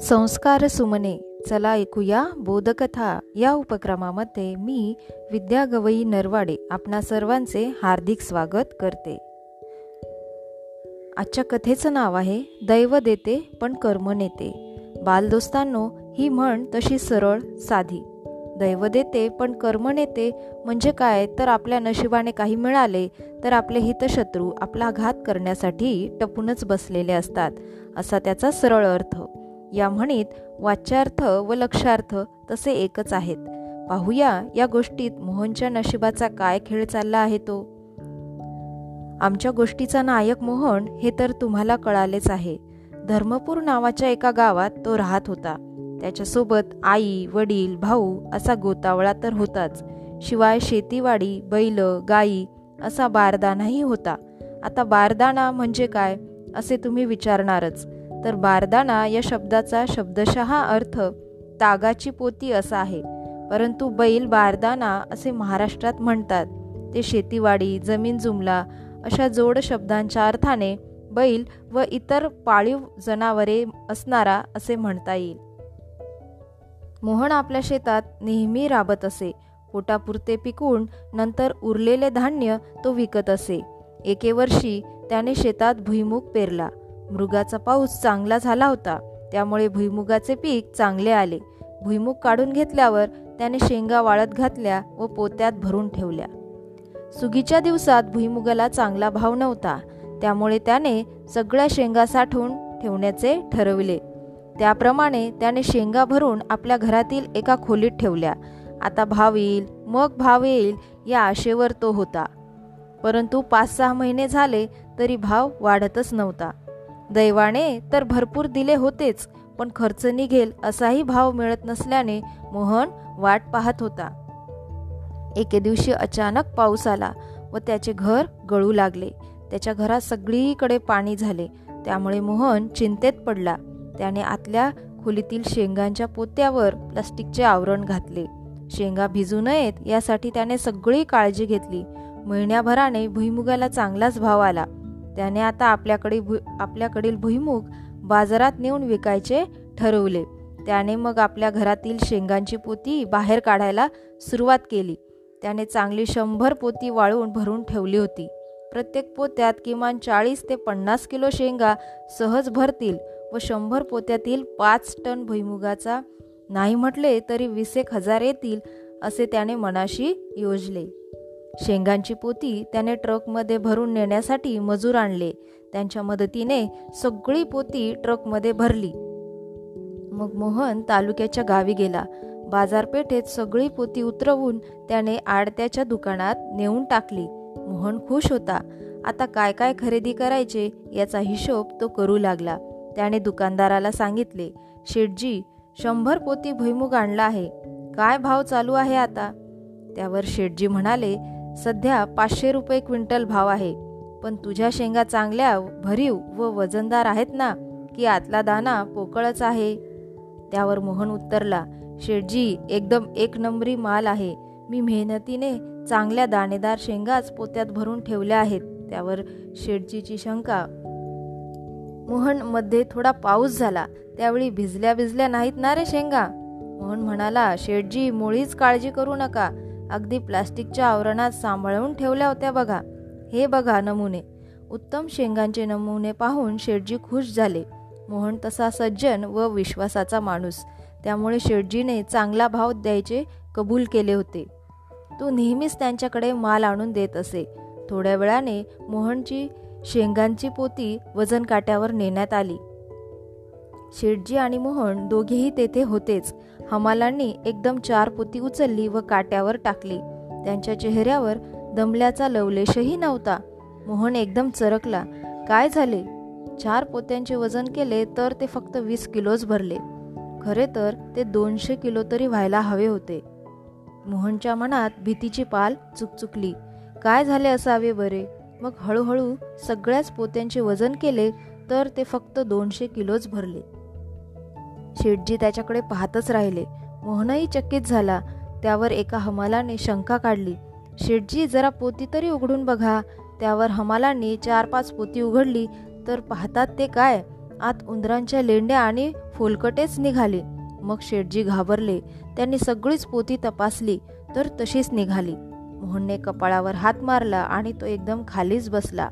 संस्कार सुमने चला ऐकूया बोधकथा. या उपक्रमामध्ये मी विद्या गवई नरवाडे आपणा सर्वांचे हार्दिक स्वागत करते. आजच्या कथेचं नाव आहे दैव देते पण कर्म नेते. बालदोस्तांनो ही म्हण तशी सरळ साधी. दैव देते पण कर्म नेते म्हणजे काय? तर आपल्या नशिबाने काही मिळाले तर आपले हितशत्रू आपला घात करण्यासाठी टपूनच बसलेले असतात. असा त्याचा सरळ अर्थ. या म्हणीत वाच्यार्थ व लक्षार्थ तसे एकच आहेत. पाहूया या गोष्टीत मोहनच्या नशिबाचा काय खेळ चालला आहे तो. आमच्या गोष्टीचा नायक मोहन हे तर तुम्हाला कळालेच आहे. धर्मपूर नावाच्या एका गावात तो राहत होता. त्याच्यासोबत आई वडील भाऊ असा गोतावळा तर होताच. शिवाय शेतीवाडी बैल गाई असा बारदानाही होता. आता बारदाना म्हणजे काय? असे तुम्ही विचारणारच. तर बारदाना या शब्दाचा शब्दशः अर्थ तागाची पोती असा आहे. परंतु बैल बारदाना असे महाराष्ट्रात म्हणतात. ते शेतीवाडी जमीन जुमला अशा जोड शब्दांच्या अर्थाने बैल व इतर पाळीव जनावरे असणारा असे म्हणता येईल. मोहन आपल्या शेतात नेहमी राबत असे. पोटापुरते पिकून नंतर उरलेले धान्य तो विकत असे. एके वर्षी त्याने शेतात भुईमुग पेरला. मृगाचा पाऊस चांगला झाला होता. त्यामुळे भुईमुगाचे पीक चांगले आले. भुईमुग काढून घेतल्यावर त्याने शेंगा वाळत घातल्या व पोत्यात भरून ठेवल्या. सुगीच्या दिवसात भुईमुगाला चांगला भाव नव्हता. त्यामुळे त्याने सगळ्या शेंगा साठवून ठेवण्याचे ठरविले. त्याप्रमाणे त्याने शेंगा भरून आपल्या घरातील एका खोलीत ठेवल्या. आता भाव येईल मग भाव येईल या आशेवर तो होता. परंतु पाच सहा महिने झाले तरी भाव वाढतच नव्हता. दैवाने तर भरपूर दिले होतेच पण खर्च निघेल असाही भाव मिळत नसल्याने मोहन वाट पाहत होता. एके दिवशी अचानक पाऊस आला व त्याचे घर गळू लागले. त्याच्या घरात सगळीकडे पाणी झाले. त्यामुळे मोहन चिंतेत पडला. त्याने आतल्या खोलीतील शेंगांच्या पोत्यावर प्लास्टिकचे आवरण घातले. शेंगा भिजू नयेत यासाठी त्याने सगळी काळजी घेतली. महिन्याभराने भुईमुगाला चांगलाच भाव आला. त्याने आता आपल्याकडे भु आपल्याकडील भुईमुग बाजारात नेऊन विकायचे ठरवले. त्याने मग आपल्या घरातील शेंगांची पोती बाहेर काढायला सुरुवात केली. त्याने चांगली शंभर पोती वाळून भरून ठेवली होती. प्रत्येक पोत्यात किमान चाळीस ते पन्नास किलो शेंगा सहज भरतील व शंभर पोत्यातील पाच टन भुईमुगाचा नाही म्हटले तरी वीस एक हजार येतील असे त्याने मनाशी योजले. शेंगांची पोती त्याने ट्रकमध्ये भरून नेण्यासाठी मजूर आणले. त्यांच्या मदतीने सगळी पोती ट्रकमध्ये भरली. मग मोहन तालुक्याच्या गावी गेला. बाजारपेठेत सगळी पोती उतरवून त्याने आडत्याच्या दुकानात नेऊन टाकली. मोहन खुश होता. आता काय काय खरेदी करायचे याचा हिशोब तो करू लागला. त्याने दुकानदाराला सांगितले शेठजी शंभर पोती भुईमुग आणला आहे. काय भाव चालू आहे आता? त्यावर शेठजी म्हणाले सध्या पाचशे रुपये क्विंटल भाव आहे. पण तुझ्या शेंगा चांगल्या भरीव व वजनदार आहेत ना की आतला दाना पोकळच आहे? त्यावर मोहन उत्तरला शेठजी एकदम एक नंबरी माल आहे. मी मेहनतीने चांगल्या दाणेदार शेंगाच पोत्यात भरून ठेवल्या आहेत. त्यावर शेठजीची शंका. मोहनमध्ये थोडा पाऊस झाला. त्यावेळी भिजल्या भिजल्या नाहीत ना रे शेंगा? मोहन म्हणाला शेठजी मुळीच काळजी करू नका. अगदी प्लास्टिकच्या आवरणात सांभाळून ठेवल्या होत्या बघा. हे बघा नमुने. उत्तम शेंगांचे नमुने पाहून शेटजी खुश झाले. मोहन तसा सज्जन व विश्वासाचा माणूस. त्यामुळे शेटजीने चांगला भाव द्यायचे कबूल केले होते. तो नेहमीच त्यांच्याकडे माल आणून देत असे. थोड्या वेळाने मोहनची शेंगांची पोती वजन काट्यावर नेण्यात आली. शेटजी आणि मोहन दोघेही तेथे होतेच. हमालांनी एकदम चार पोती उचलली व काट्यावर टाकली. त्यांच्या चेहऱ्यावर दमल्याचा लवलेशही नव्हता. मोहन एकदम चरकला. काय झाले? चार पोत्यांचे वजन केले तर ते फक्त वीस किलोच भरले. खरे तर ते दोनशे किलो तरी व्हायला हवे होते. मोहनच्या मनात भीतीची पाल चुकचुकली. काय झाले असावे बरे? मग हळूहळू सगळ्याच पोत्यांचे वजन केले तर ते फक्त दोनशे किलोच भरले. शेटजी त्याच्याकडे पाहतच राहिले. मोहनही चकित झाला. त्यावर एका हमालाने शंका काढली. शेटजी जरा पोती तरी उघडून बघा. त्यावर हमालांनी चार पाच पोती उघडली तर पाहतात ते काय? आत उंदरांच्या लेंड्या आणि फोलकटेच निघाली. मग शेटजी घाबरले. त्यांनी सगळीच पोती तपासली तर तशीच निघाली. मोहनने कपाळावर हात मारला आणि तो एकदम खालीच बसला.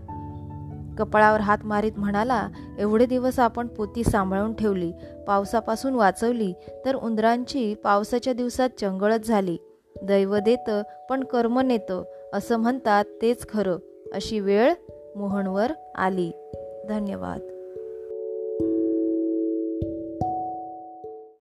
कपाळावर हात मारीत म्हणाला एवढे दिवस आपण पोती सांभाळून ठेवली पावसापासून वाचवली तर उंदरांची पावसाच्या दिवसात चंगळच झाली. दैव देतं पण कर्म नेतं असं म्हणतात तेच खरं. अशी वेळ मोहनवर आली. धन्यवाद.